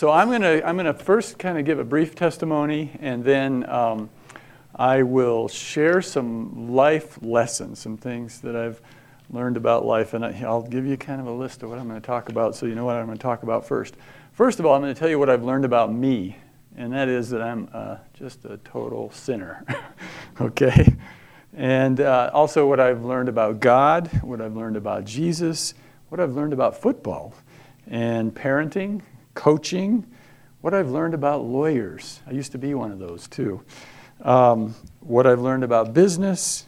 So I'm going to I'm to first kind of give a brief testimony, and then um, I will share some life lessons, some things that I've learned about life, and I'll give you kind of a list of what I'm going to talk about, so you know what I'm going to talk about first. First of all, I'm going to tell you what I've learned about me, and that is that I'm uh, just a total sinner. okay, and uh, also what I've learned about God, what I've learned about Jesus, what I've learned about football, and parenting, coaching, what I've learned about lawyers. I used to be one of those too. Um, what I've learned about business,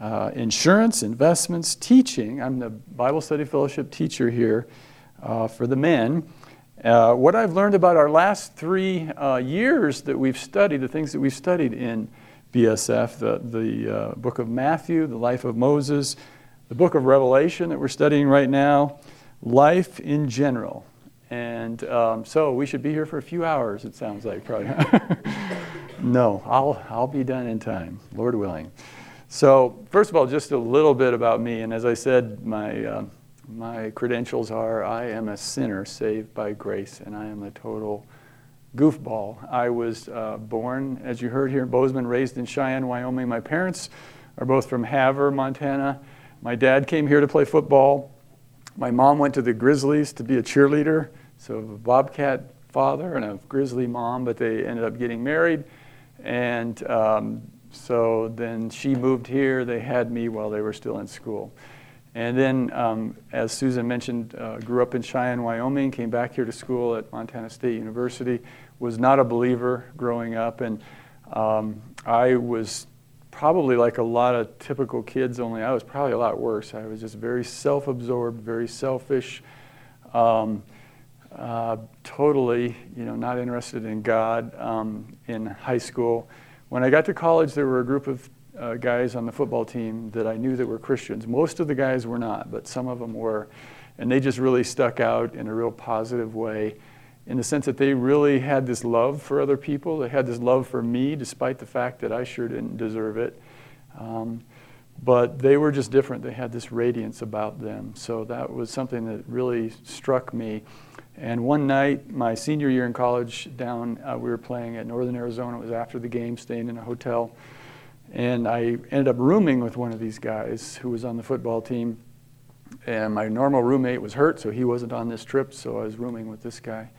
uh, insurance, investments, teaching. I'm the Bible Study Fellowship teacher here uh, for the men. Uh, what I've learned about our last three uh, years that we've studied, the things that we've studied in BSF, the, the uh, book of Matthew, the life of Moses, the book of Revelation that we're studying right now, life in general. And um, so we should be here for a few hours, it sounds like, probably. no, I'll, I'll be done in time, Lord willing. So, first of all, just a little bit about me. And as I said, my, uh, my credentials are I am a sinner saved by grace, and I am a total goofball. I was uh, born, as you heard here in Bozeman, raised in Cheyenne, Wyoming. My parents are both from Havre, Montana. My dad came here to play football. My mom went to the Grizzlies to be a cheerleader. So, a Bobcat father and a Grizzly mom, but they ended up getting married. And um, so then she moved here. They had me while they were still in school. And then, um, as Susan mentioned, uh, grew up in Cheyenne, Wyoming, came back here to school at Montana State University, was not a believer growing up. And um, I was probably like a lot of typical kids, only I was probably a lot worse. I was just very self absorbed, very selfish. Um, uh, totally, you know, not interested in God um, in high school. When I got to college, there were a group of uh, guys on the football team that I knew that were Christians. Most of the guys were not, but some of them were. And they just really stuck out in a real positive way in the sense that they really had this love for other people. They had this love for me, despite the fact that I sure didn't deserve it. Um, but they were just different. They had this radiance about them. So that was something that really struck me. And one night, my senior year in college, down, uh, we were playing at Northern Arizona. It was after the game, staying in a hotel. And I ended up rooming with one of these guys who was on the football team. And my normal roommate was hurt, so he wasn't on this trip, so I was rooming with this guy.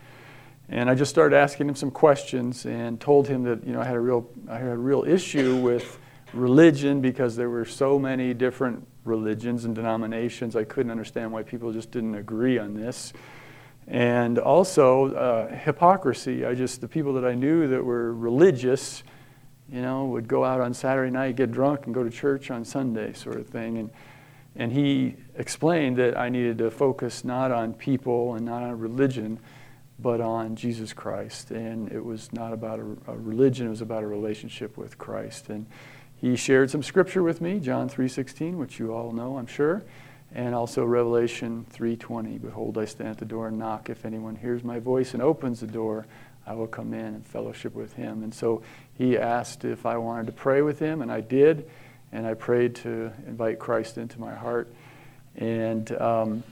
And I just started asking him some questions and told him that you know I had a real I had a real issue with religion because there were so many different religions and denominations. I couldn't understand why people just didn't agree on this and also uh, hypocrisy. I just, the people that I knew that were religious, you know, would go out on Saturday night, get drunk, and go to church on Sunday, sort of thing. And, and he explained that I needed to focus not on people and not on religion, but on Jesus Christ. And it was not about a, a religion, it was about a relationship with Christ. And he shared some scripture with me, John 3.16, which you all know, I'm sure and also Revelation 3:20 behold I stand at the door and knock. If anyone hears my voice and opens the door I will come in and fellowship with him. And so he asked if I wanted to pray with him and I did and I prayed to invite Christ into my heart. And um,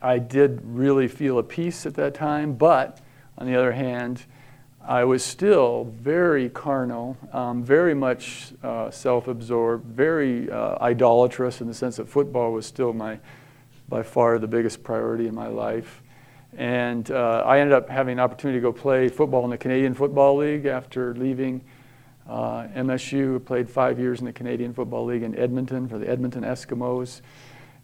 I did really feel a peace at that time but on the other hand I was still very carnal, um, very much uh, self absorbed, very uh, idolatrous in the sense that football was still my, by far, the biggest priority in my life. And uh, I ended up having an opportunity to go play football in the Canadian Football League after leaving uh, MSU. I played five years in the Canadian Football League in Edmonton for the Edmonton Eskimos.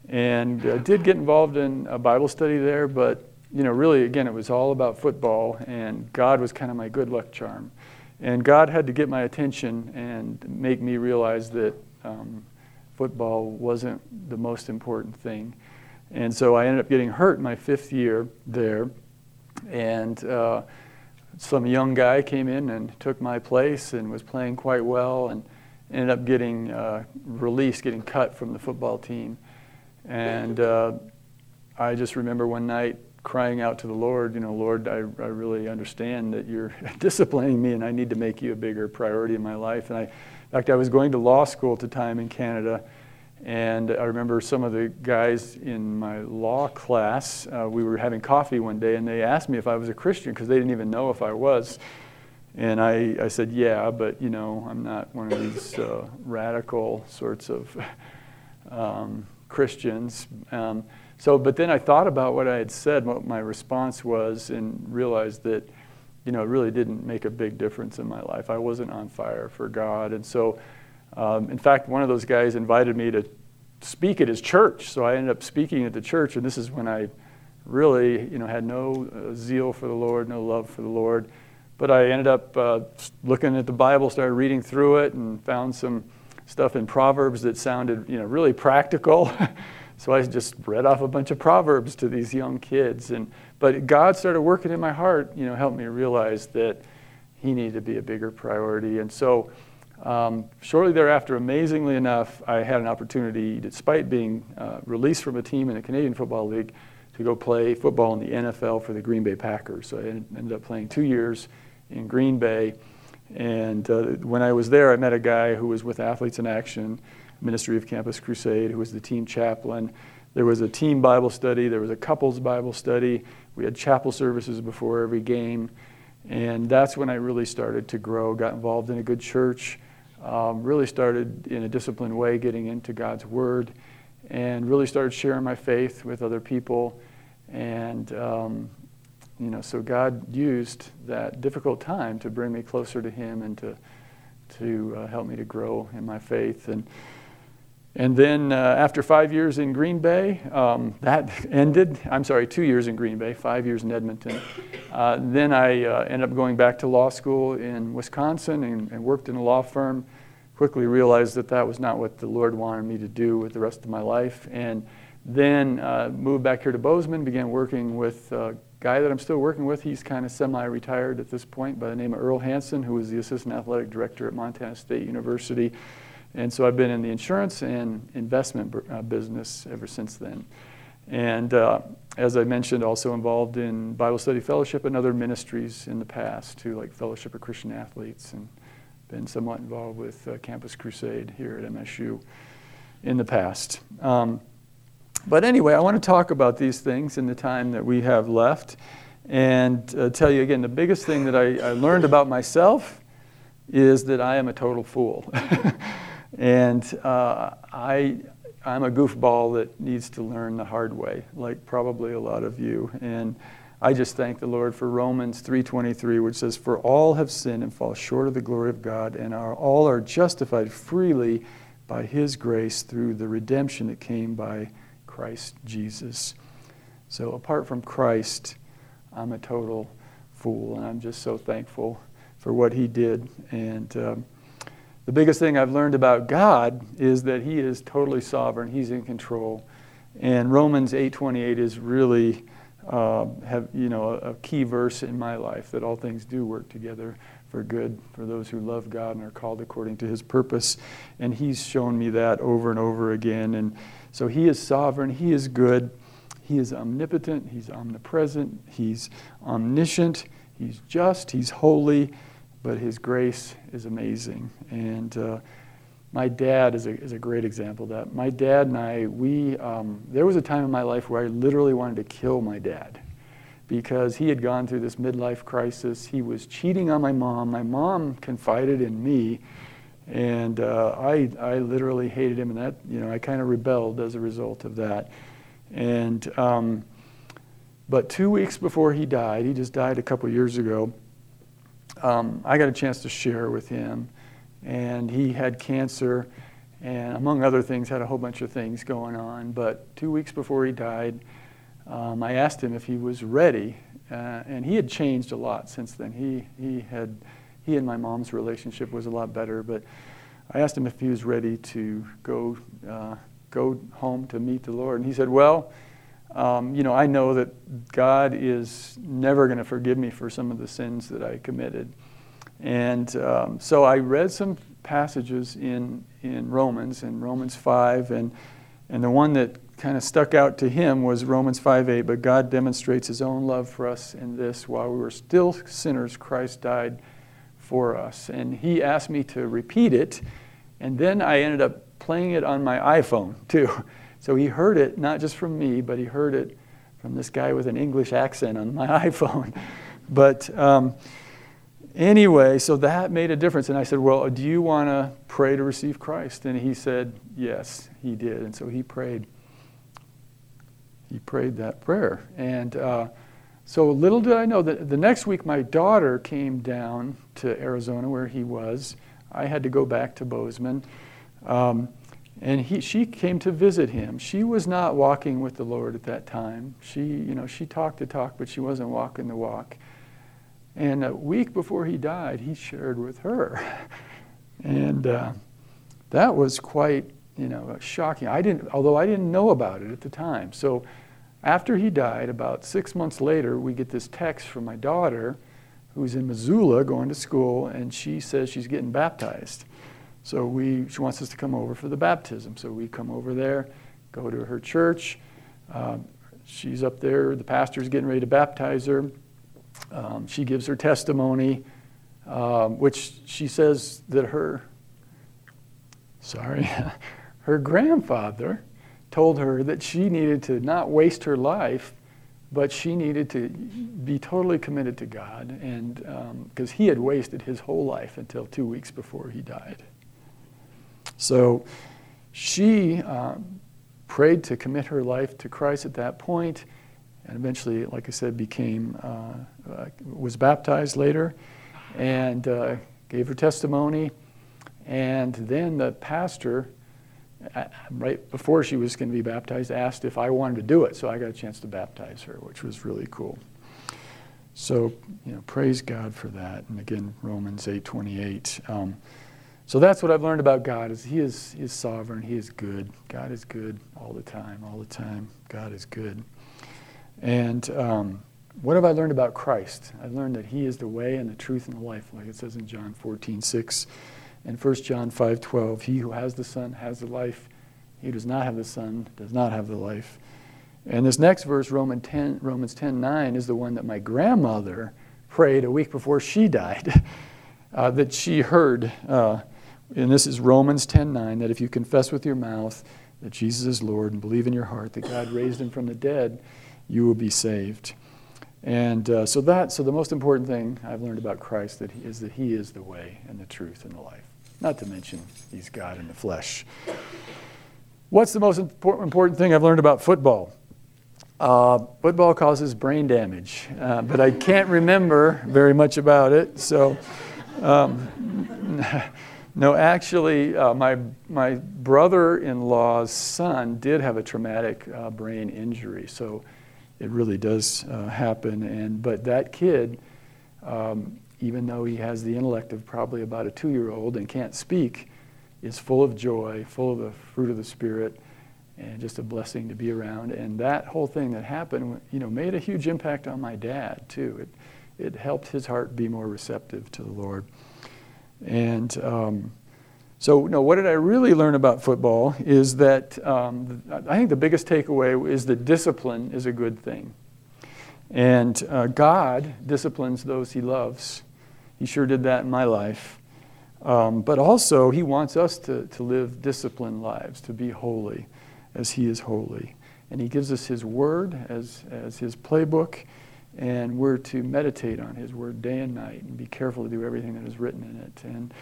And uh, did get involved in a Bible study there, but you know, really, again, it was all about football, and God was kind of my good luck charm. And God had to get my attention and make me realize that um, football wasn't the most important thing. And so I ended up getting hurt my fifth year there. And uh, some young guy came in and took my place and was playing quite well and ended up getting uh, released, getting cut from the football team. And uh, I just remember one night crying out to the Lord, you know, Lord, I, I really understand that you're disciplining me and I need to make you a bigger priority in my life. And I, in fact, I was going to law school at the time in Canada And I remember some of the guys in my law class, uh, we were having coffee one day, and they asked me if I was a Christian because they didn't even know if I was. And I, I said, yeah, but you know, I'm not one of these uh, radical sorts of um, Christians. Um, so, but then I thought about what I had said, what my response was, and realized that, you know, it really didn't make a big difference in my life. I wasn't on fire for God. And so, um, in fact, one of those guys invited me to speak at his church. So I ended up speaking at the church, and this is when I really, you know, had no uh, zeal for the Lord, no love for the Lord. But I ended up uh, looking at the Bible, started reading through it, and found some stuff in Proverbs that sounded, you know, really practical. so I just read off a bunch of Proverbs to these young kids. And but God started working in my heart, you know, helped me realize that He needed to be a bigger priority. And so um, shortly thereafter, amazingly enough, I had an opportunity, despite being uh, released from a team in the Canadian Football League, to go play football in the NFL for the Green Bay Packers. So I ended up playing two years in Green Bay. And uh, when I was there, I met a guy who was with Athletes in Action, Ministry of Campus Crusade, who was the team chaplain. There was a team Bible study, there was a couples Bible study. We had chapel services before every game. And that's when I really started to grow, got involved in a good church, um, really started in a disciplined way getting into God's Word, and really started sharing my faith with other people. And um, you know, so God used that difficult time to bring me closer to Him and to to uh, help me to grow in my faith. And and then uh, after five years in Green Bay, um, that ended. I'm sorry, two years in Green Bay, five years in Edmonton. Uh, then I uh, ended up going back to law school in Wisconsin and, and worked in a law firm. Quickly realized that that was not what the Lord wanted me to do with the rest of my life. And then uh, moved back here to Bozeman, began working with a guy that I'm still working with, he's kind of semi-retired at this point by the name of Earl Hansen, who was the assistant athletic director at Montana State University. And so I've been in the insurance and investment uh, business ever since then. And uh, as I mentioned, also involved in Bible Study Fellowship and other ministries in the past, too, like Fellowship of Christian Athletes, and been somewhat involved with uh, Campus Crusade here at MSU in the past. Um, but anyway, I want to talk about these things in the time that we have left and uh, tell you again the biggest thing that I, I, learned about myself is that I am a total fool. and uh, I, I'm a goofball that needs to learn the hard way, like probably a lot of you. And I just thank the Lord for Romans 3:23, which says, "For all have sinned and fall short of the glory of God, and are all are justified freely by His grace through the redemption that came by Christ Jesus. So apart from Christ, I'm a total fool, and I'm just so thankful for what He did. And um, the biggest thing I've learned about God is that He is totally sovereign. He's in control. And Romans 8:28 is really uh, have you know a, a key verse in my life that all things do work together for good for those who love God and are called according to His purpose. And He's shown me that over and over again. And so he is sovereign, he is good, he is omnipotent, he's omnipresent, he's omniscient, he's just, he's holy, but his grace is amazing. And uh, my dad is a, is a great example of that. My dad and I, we, um, there was a time in my life where I literally wanted to kill my dad because he had gone through this midlife crisis. He was cheating on my mom. My mom confided in me and uh, I, I literally hated him, and that, you know, I kind of rebelled as a result of that. And, um, but two weeks before he died, he just died a couple years ago, um, I got a chance to share with him. And he had cancer, and among other things, had a whole bunch of things going on. But two weeks before he died, um, I asked him if he was ready. Uh, and he had changed a lot since then. He, he had he and my mom's relationship was a lot better. But I asked him if he was ready to go uh, go home to meet the Lord, and he said, "Well." Um, you know, I know that God is never going to forgive me for some of the sins that I committed. And um, so I read some passages in, in Romans, in Romans 5, and, and the one that kind of stuck out to him was Romans 5 8. But God demonstrates his own love for us in this while we were still sinners, Christ died for us. And he asked me to repeat it. And then I ended up playing it on my iPhone too. So he heard it not just from me, but he heard it from this guy with an English accent on my iPhone. But um, anyway, so that made a difference. And I said, Well, do you want to pray to receive Christ? And he said, Yes, he did. And so he prayed. He prayed that prayer. And uh, so little did I know that the next week my daughter came down to Arizona where he was. I had to go back to Bozeman. Um, and he, she came to visit him. She was not walking with the Lord at that time. She, you know, she talked the talk, but she wasn't walking the walk. And a week before he died, he shared with her. And uh, that was quite, you know, shocking. I didn't, although I didn't know about it at the time. So after he died, about six months later, we get this text from my daughter, who's in Missoula going to school, and she says she's getting baptized. So we, she wants us to come over for the baptism. So we come over there, go to her church. Um, she's up there. The pastor's getting ready to baptize her. Um, she gives her testimony, um, which she says that her, sorry, her grandfather told her that she needed to not waste her life, but she needed to be totally committed to God, and because um, he had wasted his whole life until two weeks before he died. So she uh, prayed to commit her life to Christ at that point and eventually, like I said, became uh, uh, was baptized later, and uh, gave her testimony. And then the pastor, uh, right before she was going to be baptized, asked if I wanted to do it. So I got a chance to baptize her, which was really cool. So you know, praise God for that. And again, Romans eight twenty eight. Um, so that's what I've learned about God: is He is He is sovereign. He is good. God is good all the time. All the time, God is good. And um, what have I learned about Christ? I've learned that He is the way and the truth and the life, like it says in John 14, 6. And 1 John 5, 12. He who has the Son has the life. He who does not have the Son does not have the life. And this next verse, Romans 10, Romans 10 9, is the one that my grandmother prayed a week before she died, uh, that she heard. Uh, and this is Romans 10:9, that if you confess with your mouth that Jesus is Lord and believe in your heart that God raised him from the dead, you will be saved. And uh, so that, so the most important thing I've learned about Christ that he, is that He is the way and the truth and the life. Not to mention He's God in the flesh. What's the most important thing I've learned about football? Uh, football causes brain damage, uh, but I can't remember very much about it. So, um, no, actually, uh, my, my brother in law's son did have a traumatic uh, brain injury. So, it really does uh, happen. And but that kid, um, even though he has the intellect of probably about a two-year-old and can't speak, is full of joy, full of the fruit of the spirit, and just a blessing to be around. And that whole thing that happened, you know, made a huge impact on my dad too. It it helped his heart be more receptive to the Lord. And um, so, no, what did I really learn about football is that um, I think the biggest takeaway is that discipline is a good thing. And uh, God disciplines those he loves. He sure did that in my life. Um, but also, he wants us to, to live disciplined lives, to be holy as he is holy. And he gives us his word as, as his playbook, and we're to meditate on his word day and night and be careful to do everything that is written in it. And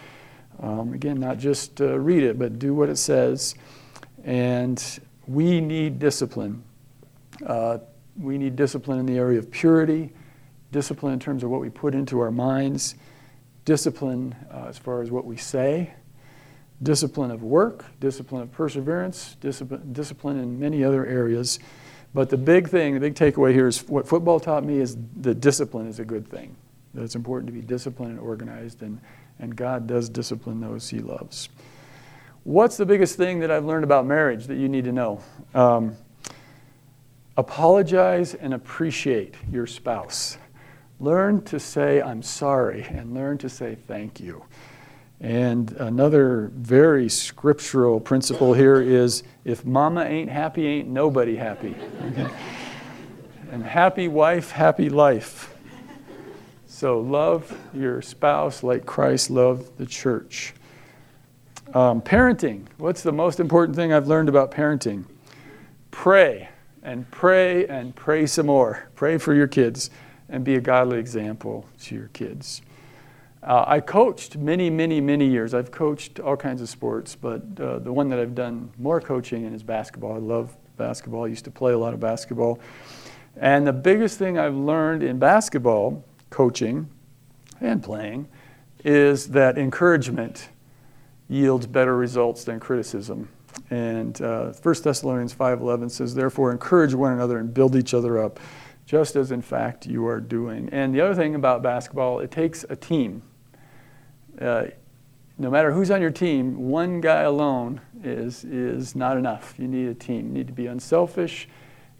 um, again, not just uh, read it, but do what it says. And we need discipline. Uh, we need discipline in the area of purity, discipline in terms of what we put into our minds, discipline uh, as far as what we say, discipline of work, discipline of perseverance, discipline, discipline in many other areas. But the big thing, the big takeaway here is what football taught me is that discipline is a good thing. That it's important to be disciplined and organized and and God does discipline those he loves. What's the biggest thing that I've learned about marriage that you need to know? Um, apologize and appreciate your spouse. Learn to say, I'm sorry, and learn to say thank you. And another very scriptural principle here is if mama ain't happy, ain't nobody happy. Okay? and happy wife, happy life. So love your spouse like Christ loved the church. Um, parenting. What's the most important thing I've learned about parenting? Pray and pray and pray some more. Pray for your kids and be a godly example to your kids. Uh, I coached many, many, many years. I've coached all kinds of sports, but uh, the one that I've done more coaching in is basketball. I love basketball. I used to play a lot of basketball. And the biggest thing I've learned in basketball, coaching and playing, is that encouragement yields better results than criticism. And uh, 1 Thessalonians 5.11 says, Therefore, encourage one another and build each other up, just as in fact you are doing. And the other thing about basketball, it takes a team uh, no matter who's on your team, one guy alone is, is not enough. You need a team. You need to be unselfish,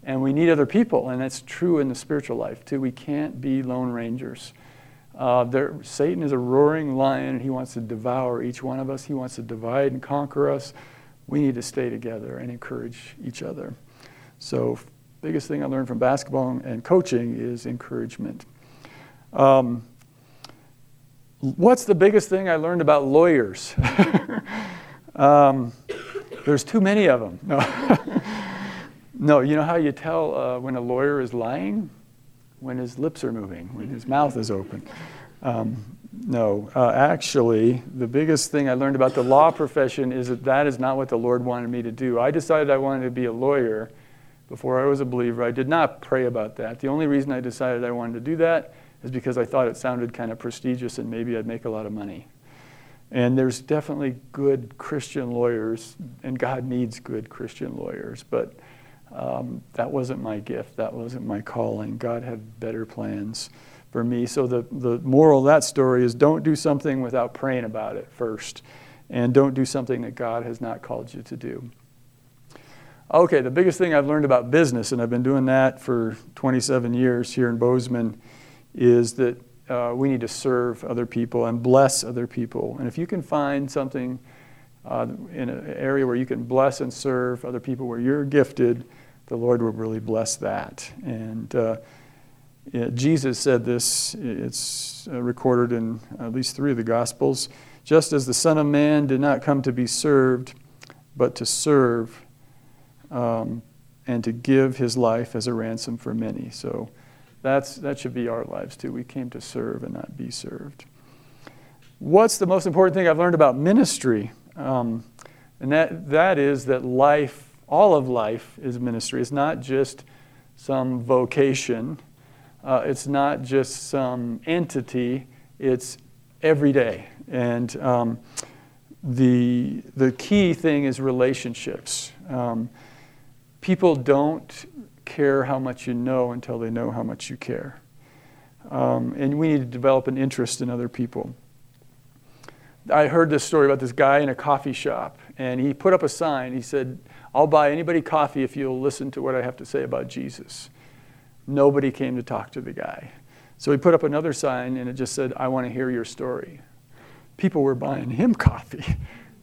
and we need other people. And that's true in the spiritual life, too. We can't be lone rangers. Uh, there, Satan is a roaring lion, and he wants to devour each one of us. He wants to divide and conquer us. We need to stay together and encourage each other. So, biggest thing I learned from basketball and coaching is encouragement. Um, What's the biggest thing I learned about lawyers? um, there's too many of them. No. no, you know how you tell uh, when a lawyer is lying? When his lips are moving, when his mouth is open. Um, no, uh, actually, the biggest thing I learned about the law profession is that that is not what the Lord wanted me to do. I decided I wanted to be a lawyer before I was a believer. I did not pray about that. The only reason I decided I wanted to do that is because I thought it sounded kind of prestigious and maybe I'd make a lot of money. And there's definitely good Christian lawyers, and God needs good Christian lawyers, but um, that wasn't my gift. That wasn't my calling. God had better plans for me. So the, the moral of that story is don't do something without praying about it first, and don't do something that God has not called you to do. Okay, the biggest thing I've learned about business, and I've been doing that for 27 years here in Bozeman is that uh, we need to serve other people and bless other people. And if you can find something uh, in an area where you can bless and serve other people where you're gifted, the Lord will really bless that. And uh, Jesus said this, it's uh, recorded in at least three of the Gospels. Just as the Son of Man did not come to be served, but to serve um, and to give his life as a ransom for many. So, that's, that should be our lives too. We came to serve and not be served. What's the most important thing I've learned about ministry? Um, and that, that is that life, all of life, is ministry. It's not just some vocation, uh, it's not just some entity, it's every day. And um, the, the key thing is relationships. Um, people don't care how much you know until they know how much you care. Um, and we need to develop an interest in other people. I heard this story about this guy in a coffee shop, and he put up a sign. He said, I'll buy anybody coffee if you'll listen to what I have to say about Jesus. Nobody came to talk to the guy. So he put up another sign, and it just said, I want to hear your story. People were buying him coffee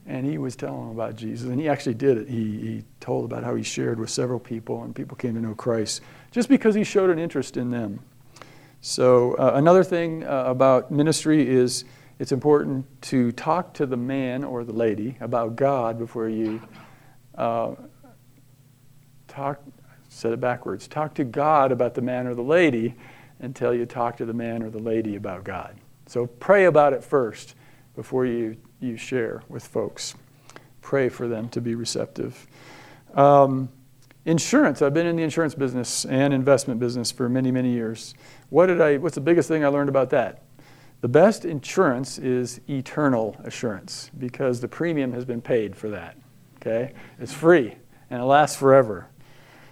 and he was telling them about Jesus. And he actually did it. He, he told about how he shared with several people, and people came to know Christ just because he showed an interest in them. So, uh, another thing uh, about ministry is it's important to talk to the man or the lady about God before you uh, talk, said it backwards, talk to God about the man or the lady until you talk to the man or the lady about God. So, pray about it first before you you share with folks. Pray for them to be receptive. Um, insurance. I've been in the insurance business and investment business for many, many years. What did I? What's the biggest thing I learned about that? The best insurance is eternal assurance because the premium has been paid for that. Okay, it's free and it lasts forever.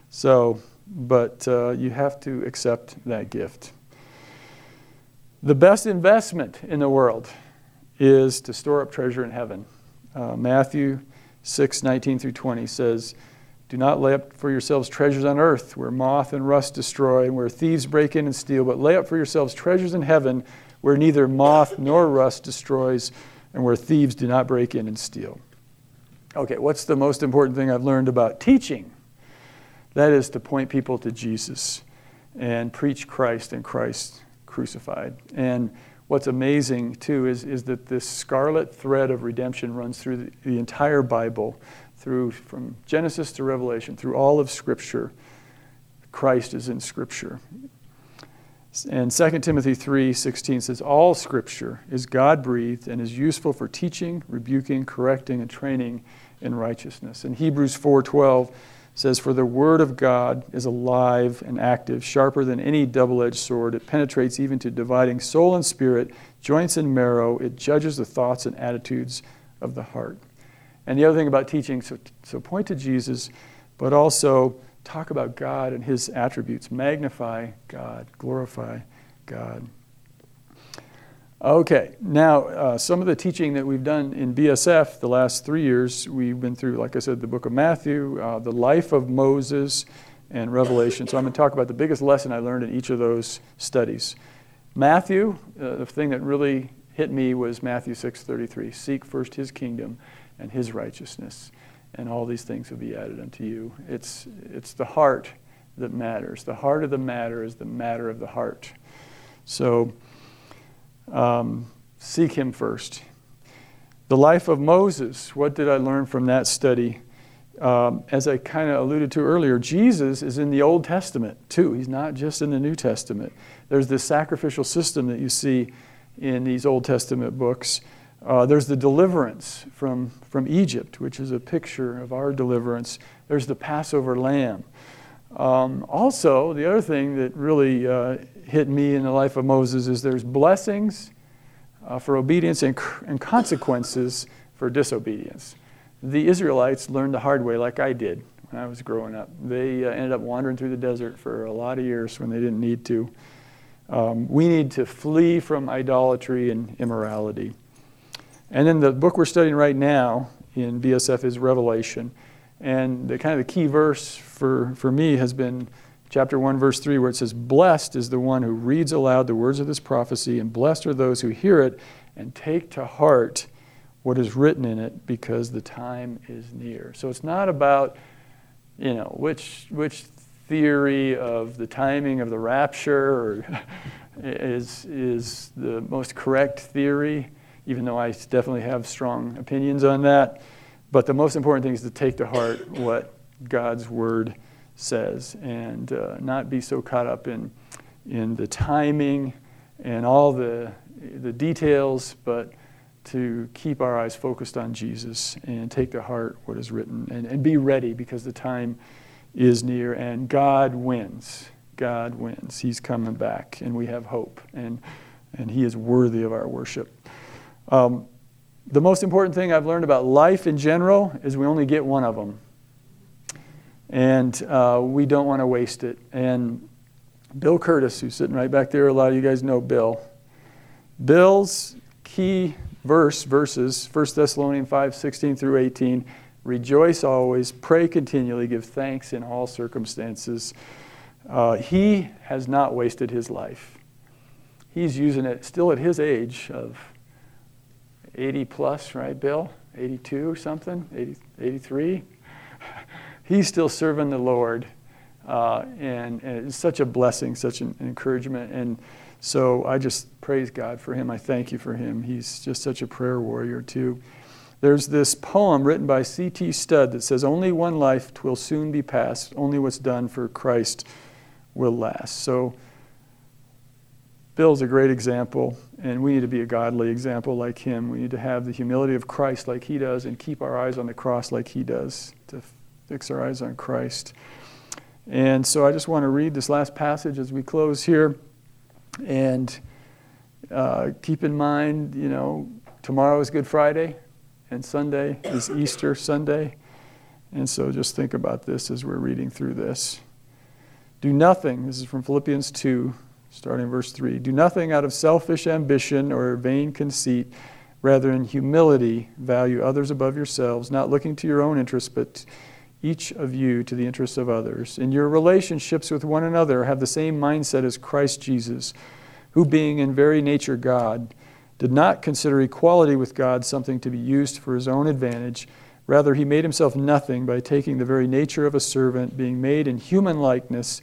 So, but uh, you have to accept that gift. The best investment in the world is to store up treasure in heaven. Uh, Matthew 6, 19 through 20 says, Do not lay up for yourselves treasures on earth, where moth and rust destroy, and where thieves break in and steal, but lay up for yourselves treasures in heaven, where neither moth nor rust destroys, and where thieves do not break in and steal. Okay, what's the most important thing I've learned about teaching? That is to point people to Jesus and preach Christ and Christ crucified. And what's amazing, too, is, is that this scarlet thread of redemption runs through the, the entire Bible, through from Genesis to Revelation, through all of Scripture. Christ is in Scripture. And 2 Timothy 3:16 says all scripture is God-breathed and is useful for teaching, rebuking, correcting and training in righteousness. And Hebrews 4:12 says for the word of God is alive and active, sharper than any double-edged sword. It penetrates even to dividing soul and spirit, joints and marrow. It judges the thoughts and attitudes of the heart. And the other thing about teaching so, so point to Jesus, but also talk about God and his attributes, magnify God, glorify God. Okay, now uh, some of the teaching that we've done in BSF the last three years, we've been through, like I said, the book of Matthew, uh, the life of Moses, and Revelation. So I'm going to talk about the biggest lesson I learned in each of those studies. Matthew, uh, the thing that really hit me was Matthew 6:33. Seek first His kingdom and His righteousness and all these things will be added unto you. It's, it's the heart that matters. The heart of the matter is the matter of the heart. So um, seek Him first. The life of Moses, what did I learn from that study? Um, as I kind of alluded to earlier, Jesus is in the Old Testament too. He's not just in the New Testament. There's this sacrificial system that you see in these Old Testament books. Uh, there's the deliverance from, from Egypt, which is a picture of our deliverance. There's the Passover lamb. Um, also, the other thing that really uh, hit me in the life of Moses is there's blessings uh, for obedience and, and consequences for disobedience. The Israelites learned the hard way, like I did when I was growing up. They uh, ended up wandering through the desert for a lot of years when they didn't need to. Um, we need to flee from idolatry and immorality. And then the book we're studying right now in BSF is Revelation. And the kind of the key verse for, for me has been chapter 1, verse 3, where it says, Blessed is the one who reads aloud the words of this prophecy, and blessed are those who hear it and take to heart what is written in it, because the time is near. So it's not about, you know, which, which theory of the timing of the rapture is, is the most correct theory even though I definitely have strong opinions on that. But the most important thing is to take to heart what God's word says and uh, not be so caught up in, in the timing and all the, the details, but to keep our eyes focused on Jesus and take to heart what is written and, and be ready because the time is near and God wins. God wins. He's coming back and we have hope and, and He is worthy of our worship. Um, the most important thing I've learned about life in general is we only get one of them. And uh, we don't want to waste it. And Bill Curtis, who's sitting right back there, a lot of you guys know Bill. Bill's key verse, verses, 1 Thessalonians 5 16 through 18. Rejoice always, pray continually, give thanks in all circumstances. Uh, he has not wasted his life. He's using it still at his age of 80 plus, right, Bill? 82 or something? 80, 83? He's still serving the Lord. Uh, and, and, it's such a blessing, such an, encouragement. And so I just praise God for him. I thank you for him. He's just such a prayer warrior, too. There's this poem written by C.T. Studd that says, Only one life twill soon be past, only what's done for Christ will last. So Bill's a great example, and we need to be a godly example like him. We need to have the humility of Christ like he does and keep our eyes on the cross like he does, to fix our eyes on Christ. And so I just want to read this last passage as we close here. And uh, keep in mind, you know, tomorrow is Good Friday, and Sunday is Easter Sunday. And so just think about this as we're reading through this. Do nothing, this is from Philippians 2 starting verse 3 Do nothing out of selfish ambition or vain conceit. Rather, in humility, value others above yourselves, not looking to your own interests, but each of you to the interests of others. In your relationships with one another, have the same mindset as Christ Jesus, who, being in very nature God, did not consider equality with God something to be used for his own advantage. Rather, he made himself nothing by taking the very nature of a servant, being made in human likeness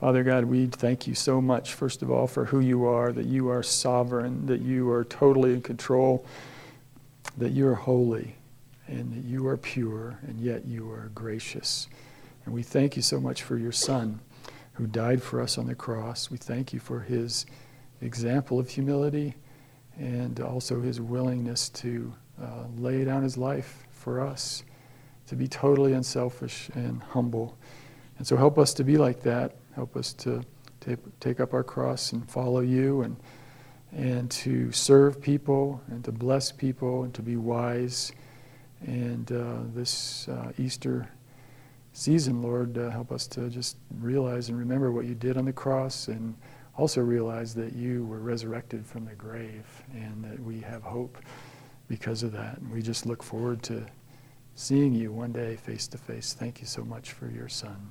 Father God, we thank you so much, first of all, for who you are, that you are sovereign, that you are totally in control, that you are holy, and that you are pure, and yet you are gracious. And we thank you so much for your Son who died for us on the cross. We thank you for his example of humility and also his willingness to uh, lay down his life for us, to be totally unselfish and humble. And so help us to be like that Help us to take, take up our cross and follow you and, and to serve people and to bless people and to be wise. And uh, this uh, Easter season, Lord, uh, help us to just realize and remember what you did on the cross and also realize that you were resurrected from the grave and that we have hope because of that. And we just look forward to seeing you one day face to face. Thank you so much for your son.